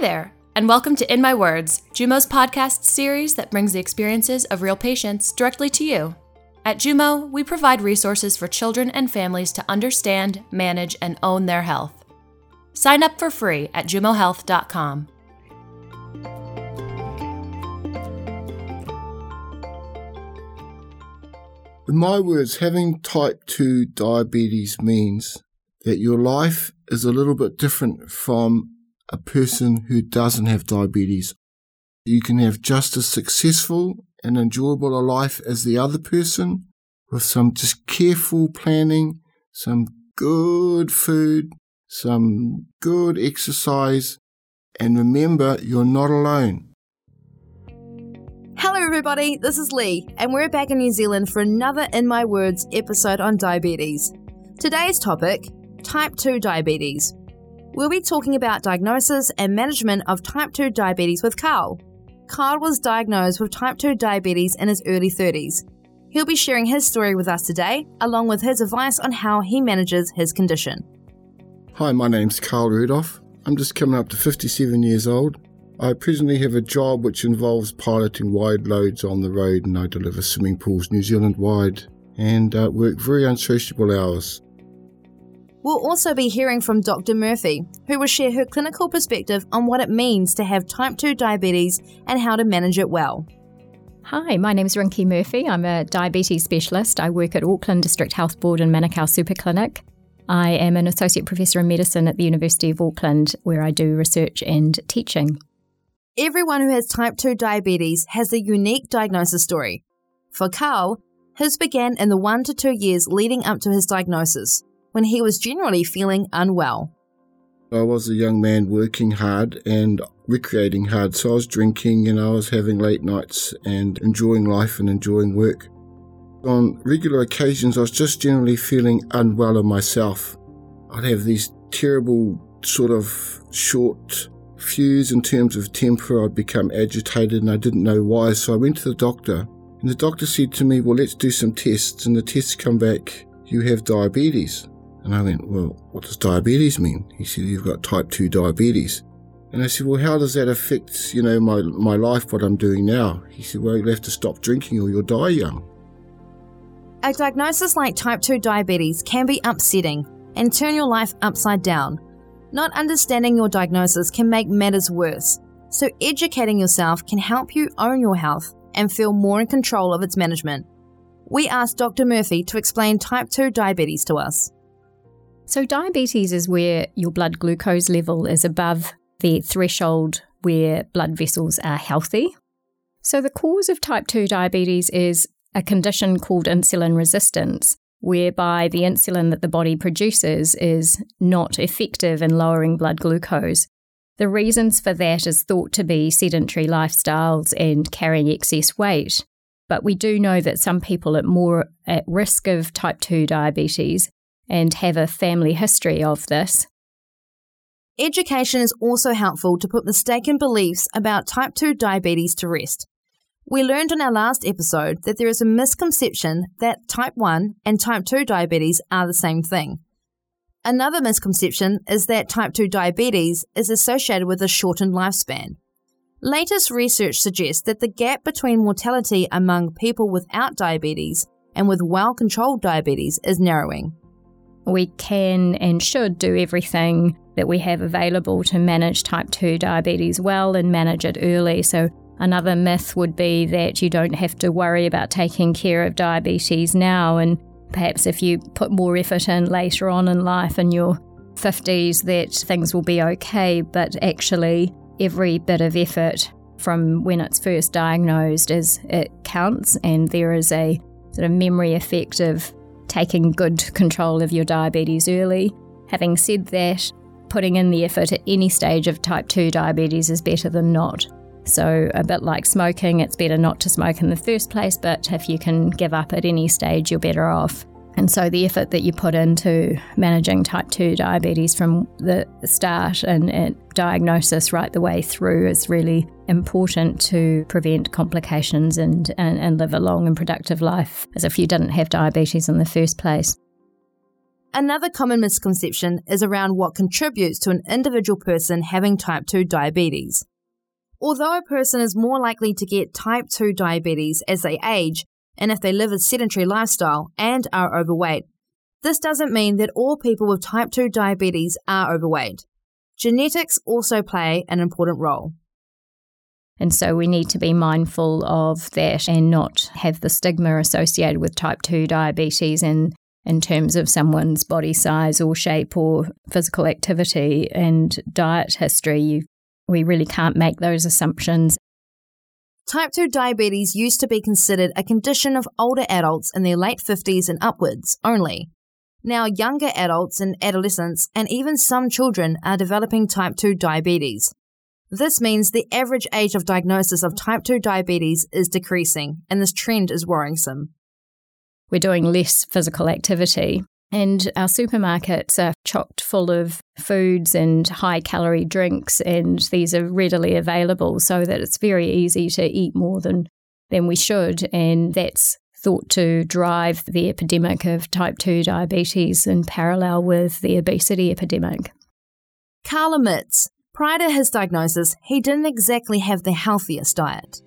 there, and welcome to In My Words, Jumo's podcast series that brings the experiences of real patients directly to you. At Jumo, we provide resources for children and families to understand, manage, and own their health. Sign up for free at jumohealth.com. In my words, having type 2 diabetes means that your life is a little bit different from a person who doesn't have diabetes. You can have just as successful and enjoyable a life as the other person with some just careful planning, some good food, some good exercise, and remember you're not alone. Hello, everybody, this is Lee, and we're back in New Zealand for another In My Words episode on diabetes. Today's topic type 2 diabetes. We'll be talking about diagnosis and management of type 2 diabetes with Karl. Karl was diagnosed with type 2 diabetes in his early 30s. He'll be sharing his story with us today, along with his advice on how he manages his condition. Hi, my name's Karl Rudolph. I'm just coming up to 57 years old. I presently have a job which involves piloting wide loads on the road and I deliver swimming pools New Zealand wide and uh, work very unsociable hours. We'll also be hearing from Dr. Murphy, who will share her clinical perspective on what it means to have type 2 diabetes and how to manage it well. Hi, my name is Rinki Murphy. I'm a diabetes specialist. I work at Auckland District Health Board and Manukau Super Clinic. I am an associate professor in medicine at the University of Auckland, where I do research and teaching. Everyone who has type 2 diabetes has a unique diagnosis story. For Karl, his began in the one to two years leading up to his diagnosis when he was generally feeling unwell. I was a young man working hard and recreating hard, so I was drinking and I was having late nights and enjoying life and enjoying work. On regular occasions, I was just generally feeling unwell in myself. I'd have these terrible, sort of short fuse in terms of temper. I'd become agitated and I didn't know why, so I went to the doctor. And the doctor said to me, Well, let's do some tests. And the tests come back, you have diabetes. And I went, Well, what does diabetes mean? He said, You've got type 2 diabetes. And I said, Well, how does that affect, you know, my, my life, what I'm doing now? He said, Well, you'll have to stop drinking or you'll die young. A diagnosis like type 2 diabetes can be upsetting and turn your life upside down. Not understanding your diagnosis can make matters worse, so educating yourself can help you own your health and feel more in control of its management. We asked Dr. Murphy to explain type 2 diabetes to us. So, diabetes is where your blood glucose level is above the threshold where blood vessels are healthy. So, the cause of type 2 diabetes is a condition called insulin resistance, whereby the insulin that the body produces is not effective in lowering blood glucose. The reasons for that is thought to be sedentary lifestyles and carrying excess weight. But we do know that some people are more at risk of type 2 diabetes and have a family history of this. Education is also helpful to put mistaken beliefs about type 2 diabetes to rest. We learned in our last episode that there is a misconception that type 1 and type 2 diabetes are the same thing. Another misconception is that type 2 diabetes is associated with a shortened lifespan. Latest research suggests that the gap between mortality among people without diabetes and with well controlled diabetes is narrowing we can and should do everything that we have available to manage type 2 diabetes well and manage it early. So, another myth would be that you don't have to worry about taking care of diabetes now. And perhaps if you put more effort in later on in life in your 50s, that things will be okay. But actually, every bit of effort from when it's first diagnosed is it counts, and there is a sort of memory effect of taking good control of your diabetes early. Having said that, putting in the effort at any stage of type 2 diabetes is better than not. So, a bit like smoking, it's better not to smoke in the first place, but if you can give up at any stage, you're better off. And so the effort that you put into managing type 2 diabetes from the start and, and, diagnosis right the way through is really important to prevent complications and, and, and live a long and productive life as if you didn't have diabetes in the first place. Another common misconception is around what contributes to an individual person having type 2 diabetes. Although a person is more likely to get type 2 diabetes as they age and if they live a sedentary lifestyle and are overweight, this doesn't mean that all people with type 2 diabetes are overweight. Genetics also play an important role. And so we need to be mindful of that and not have the stigma associated with type 2 diabetes in, in terms of someone's body size or shape or physical activity and diet history. You, we really can't make those assumptions. Type 2 diabetes used to be considered a condition of older adults in their late 50s and upwards only. Now, younger adults and adolescents, and even some children, are developing type 2 diabetes. This means the average age of diagnosis of type 2 diabetes is decreasing, and this trend is worrisome. We're doing less physical activity, and our supermarkets are chocked full of foods and high calorie drinks, and these are readily available so that it's very easy to eat more than, than we should. And that's thought to drive the epidemic of type 2 diabetes in parallel with the obesity epidemic. Karl admits Prior to his diagnosis, he didn't exactly have the healthiest diet.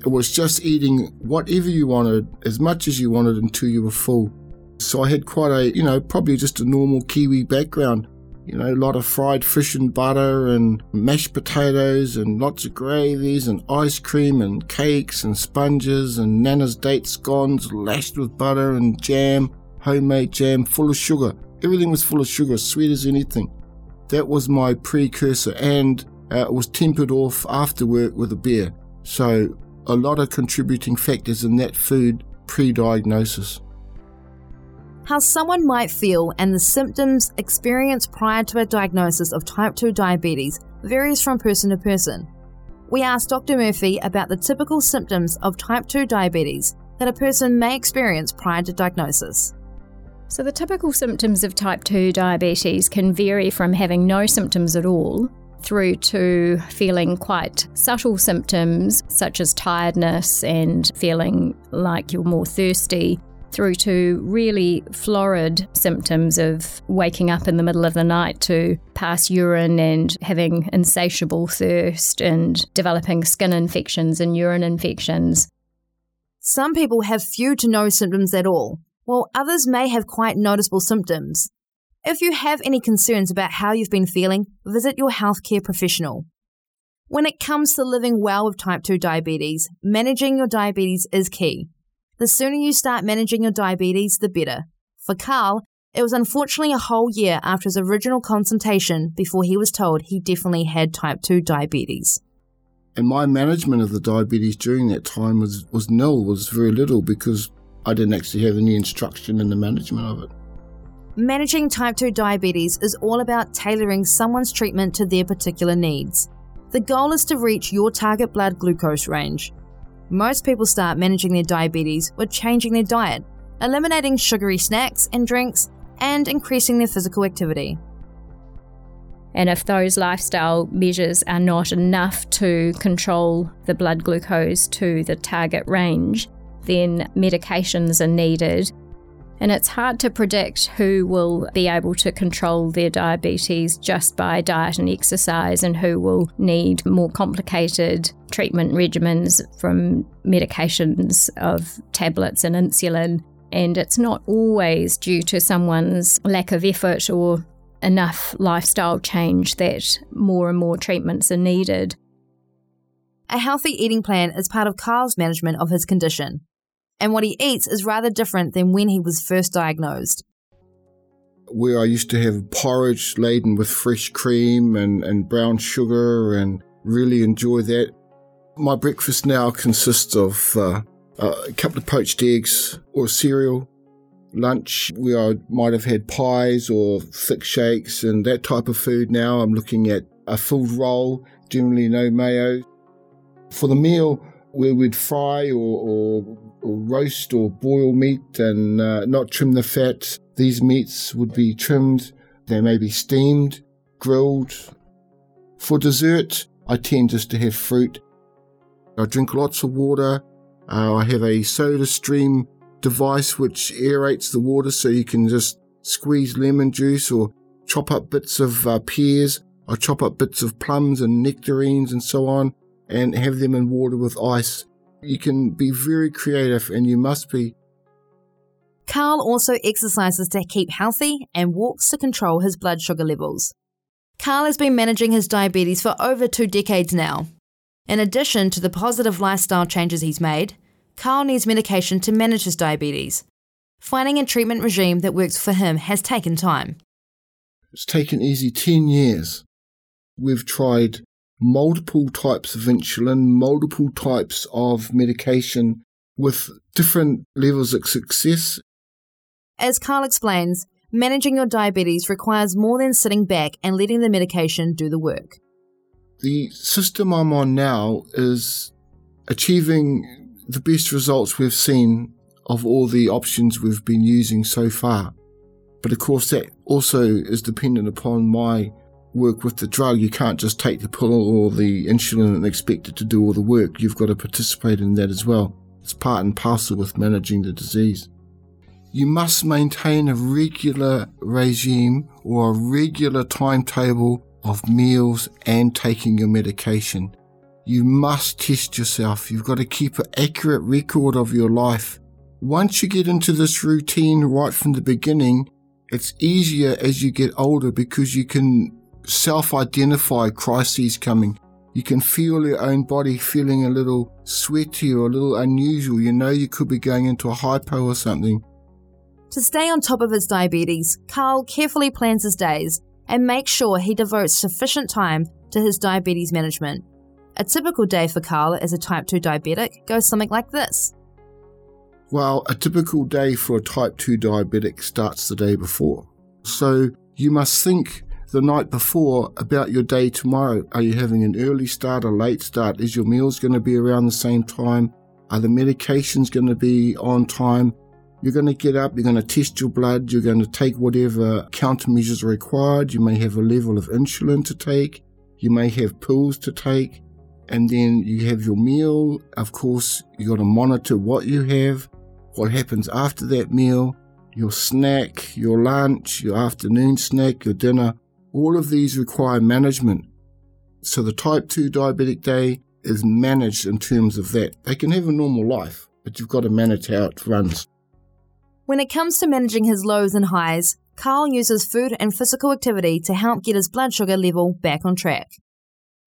It was just eating whatever you wanted, as much as you wanted until you were full. So I had quite a, you know, probably just a normal Kiwi background. You know, a lot of fried fish and butter and mashed potatoes and lots of gravies and ice cream and cakes and sponges and Nana's date scones lashed with butter and jam, homemade jam full of sugar. Everything was full of sugar, sweet as anything. That was my precursor, and uh, it was tempered off after work with a beer. So, a lot of contributing factors in that food pre diagnosis. How someone might feel and the symptoms experienced prior to a diagnosis of type 2 diabetes varies from person to person. We asked Dr. Murphy about the typical symptoms of type 2 diabetes that a person may experience prior to diagnosis. So, the typical symptoms of type 2 diabetes can vary from having no symptoms at all through to feeling quite subtle symptoms such as tiredness and feeling like you're more thirsty, through to really florid symptoms of waking up in the middle of the night to pass urine and having insatiable thirst and developing skin infections and urine infections. Some people have few to no symptoms at all, while others may have quite noticeable symptoms. If you have any concerns about how you've been feeling, visit your healthcare professional. When it comes to living well with type 2 diabetes, managing your diabetes is key. The sooner you start managing your diabetes, the better. For Karl, it was unfortunately a whole year after his original consultation before he was told he definitely had type 2 diabetes. And my management of the diabetes during that time was, was nil, was very little because I didn't actually have any instruction in the management of it. Managing type 2 diabetes is all about tailoring someone's treatment to their particular needs. The goal is to reach your target blood glucose range. Most people start managing their diabetes with changing their diet, eliminating sugary snacks and drinks, and increasing their physical activity. And if those lifestyle measures are not enough to control the blood glucose to the target range, then medications are needed. And it's hard to predict who will be able to control their diabetes just by diet and exercise and who will need more complicated treatment regimens from medications of tablets and insulin. And it's not always due to someone's lack of effort or enough lifestyle change that more and more treatments are needed. A healthy eating plan is part of Karl's management of his condition and what he eats is rather different than when he was first diagnosed. Where I used to have porridge laden with fresh cream and, and brown sugar and really enjoy that. My breakfast now consists of uh, a couple of poached eggs or cereal. Lunch, I might have had pies or thick shakes and that type of food. Now I'm looking at a full roll, generally no mayo. For the meal, we'd fry or, or or roast or boil meat and uh, not trim the fat. These meats would be trimmed. They may be steamed, grilled. For dessert, I tend just to have fruit. I drink lots of water. Uh, I have a soda stream device which aerates the water so you can just squeeze lemon juice or chop up bits of uh, pears or chop up bits of plums and nectarines and so on and have them in water with ice. You can be very creative and you must be. Karl also exercises to keep healthy and walks to control his blood sugar levels. Karl has been managing his diabetes for over two decades now. In addition to the positive lifestyle changes he's made, Karl needs medication to manage his diabetes. Finding a treatment regime that works for him has taken time. It's taken easy 10 years. We've tried multiple types of insulin, multiple types of medication with different levels of success. As Karl explains, managing your diabetes requires more than sitting back and letting the medication do the work. The system I'm on now is achieving the best results we've seen of all the options we've been using so far. But of course, that also is dependent upon my work with the drug. You can't just take the pill or the insulin and expect it to do all the work. You've got to participate in that as well. It's part and parcel with managing the disease. You must maintain a regular regime or a regular timetable of meals and taking your medication. You must test yourself. You've got to keep an accurate record of your life. Once you get into this routine right from the beginning, it's easier as you get older because you can self identify crises coming. You can feel your own body feeling a little sweaty or a little unusual. You know you could be going into a hypo or something. To stay on top of his diabetes, Karl carefully plans his days and make sure he devotes sufficient time to his diabetes management. A typical day for Karl as a type 2 diabetic goes something like this. Well, a typical day for a type 2 diabetic starts the day before. So you must think the night before about your day tomorrow. Are you having an early start, a late start? Is your meals going to be around the same time? Are the medications going to be on time? You're going to get up, you're going to test your blood, you're going to take whatever countermeasures are required. You may have a level of insulin to take, you may have pills to take, and then you have your meal. Of course, you got to monitor what you have, what happens after that meal, your snack, your lunch, your afternoon snack, your dinner. All of these require management. So the type 2 diabetic day is managed in terms of that. They can have a normal life, but you've got to manage how it runs. When it comes to managing his lows and highs, Karl uses food and physical activity to help get his blood sugar level back on track.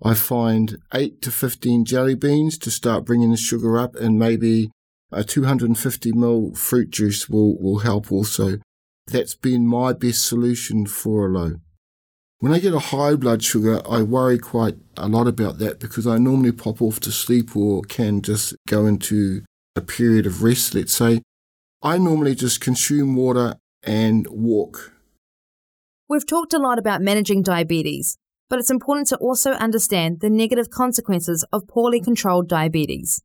I find 8 to 15 jelly beans to start bringing the sugar up, and maybe a 250 ml fruit juice will, will help also. That's been my best solution for a low. When I get a high blood sugar, I worry quite a lot about that because I normally pop off to sleep or can just go into a period of rest, let's say. I normally just consume water and walk. We've talked a lot about managing diabetes, but it's important to also understand the negative consequences of poorly controlled diabetes.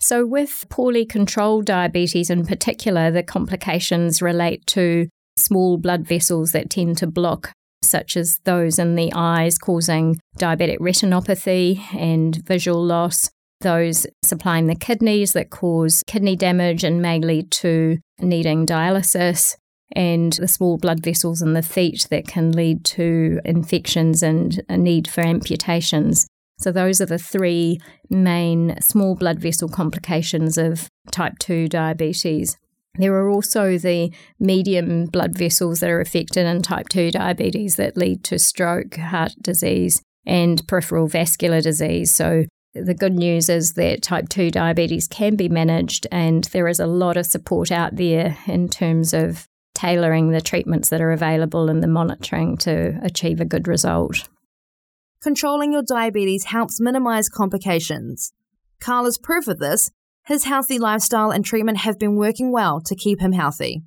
So, with poorly controlled diabetes in particular, the complications relate to small blood vessels that tend to block, such as those in the eyes, causing diabetic retinopathy and visual loss, those supplying the kidneys that cause kidney damage and may lead to needing dialysis, and the small blood vessels in the feet that can lead to infections and a need for amputations. So, those are the three main small blood vessel complications of type 2 diabetes. There are also the medium blood vessels that are affected in type 2 diabetes that lead to stroke, heart disease, and peripheral vascular disease. So, the good news is that type 2 diabetes can be managed, and there is a lot of support out there in terms of tailoring the treatments that are available and the monitoring to achieve a good result. Controlling your diabetes helps minimize complications. Karl is proof of this. His healthy lifestyle and treatment have been working well to keep him healthy.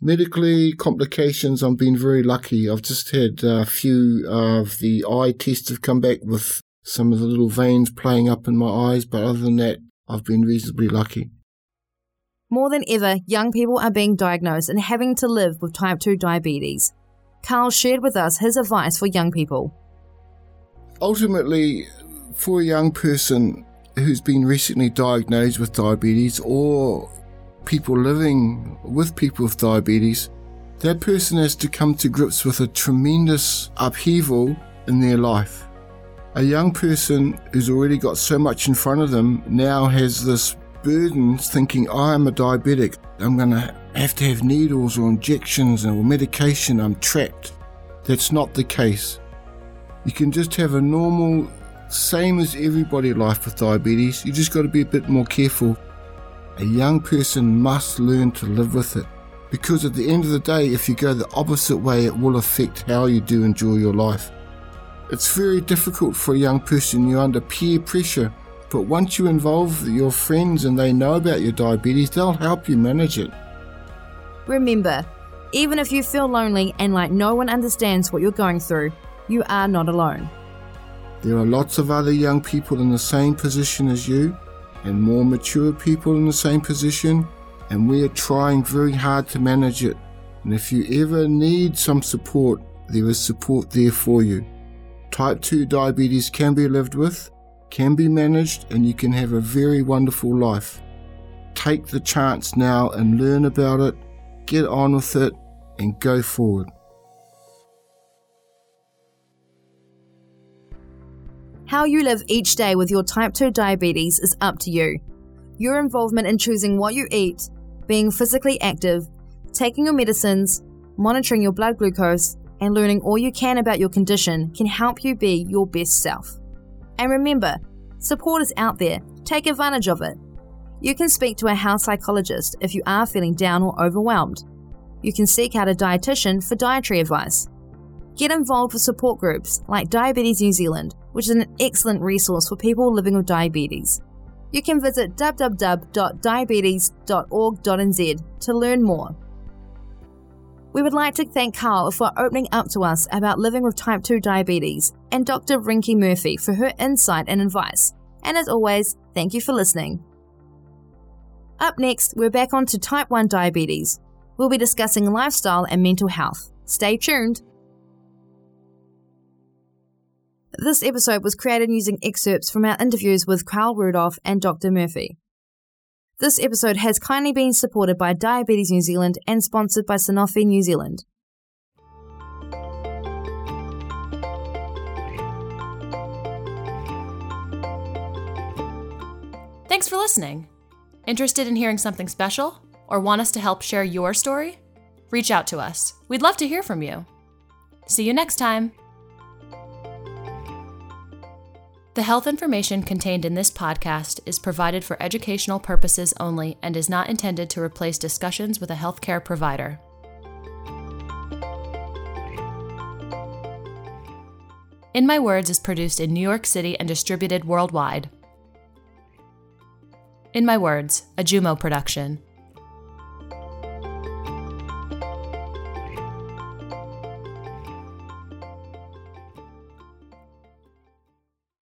Medically, complications, I've been very lucky. I've just had a few of the eye tests have come back with some of the little veins playing up in my eyes, but other than that, I've been reasonably lucky. More than ever, young people are being diagnosed and having to live with type 2 diabetes. Karl shared with us his advice for young people. Ultimately, for a young person who's been recently diagnosed with diabetes or people living with people with diabetes, that person has to come to grips with a tremendous upheaval in their life. A young person who's already got so much in front of them now has this burden thinking, oh, I am a diabetic. I'm going to have to have needles or injections or medication. I'm trapped. That's not the case. You can just have a normal, same as everybody life with diabetes. You just got to be a bit more careful. A young person must learn to live with it. Because at the end of the day, if you go the opposite way, it will affect how you do enjoy your life. It's very difficult for a young person, you're under peer pressure, but once you involve your friends and they know about your diabetes, they'll help you manage it. Remember, even if you feel lonely and like no one understands what you're going through, you are not alone. There are lots of other young people in the same position as you, and more mature people in the same position, and we are trying very hard to manage it. And if you ever need some support, there is support there for you. Type 2 diabetes can be lived with, can be managed, and you can have a very wonderful life. Take the chance now and learn about it, get on with it, and go forward. How you live each day with your type 2 diabetes is up to you. Your involvement in choosing what you eat, being physically active, taking your medicines, monitoring your blood glucose, and learning all you can about your condition can help you be your best self. And remember, support is out there. Take advantage of it. You can speak to a health psychologist if you are feeling down or overwhelmed. You can seek out a dietitian for dietary advice. Get involved with support groups like Diabetes New Zealand, which is an excellent resource for people living with diabetes. You can visit www.diabetes.org.nz to learn more. We would like to thank Karl for opening up to us about living with type 2 diabetes and Dr. Rinki Murphy for her insight and advice. And as always, thank you for listening. Up next, we're back on to type 1 diabetes. We'll be discussing lifestyle and mental health. Stay tuned. This episode was created using excerpts from our interviews with Karl Rudolph and Dr. Murphy. This episode has kindly been supported by Diabetes New Zealand and sponsored by Sanofi New Zealand. Thanks for listening. Interested in hearing something special? Or want us to help share your story? Reach out to us. We'd love to hear from you. See you next time. The health information contained in this podcast is provided for educational purposes only and is not intended to replace discussions with a healthcare provider. In My Words is produced in New York City and distributed worldwide. In My Words, a Jumo production.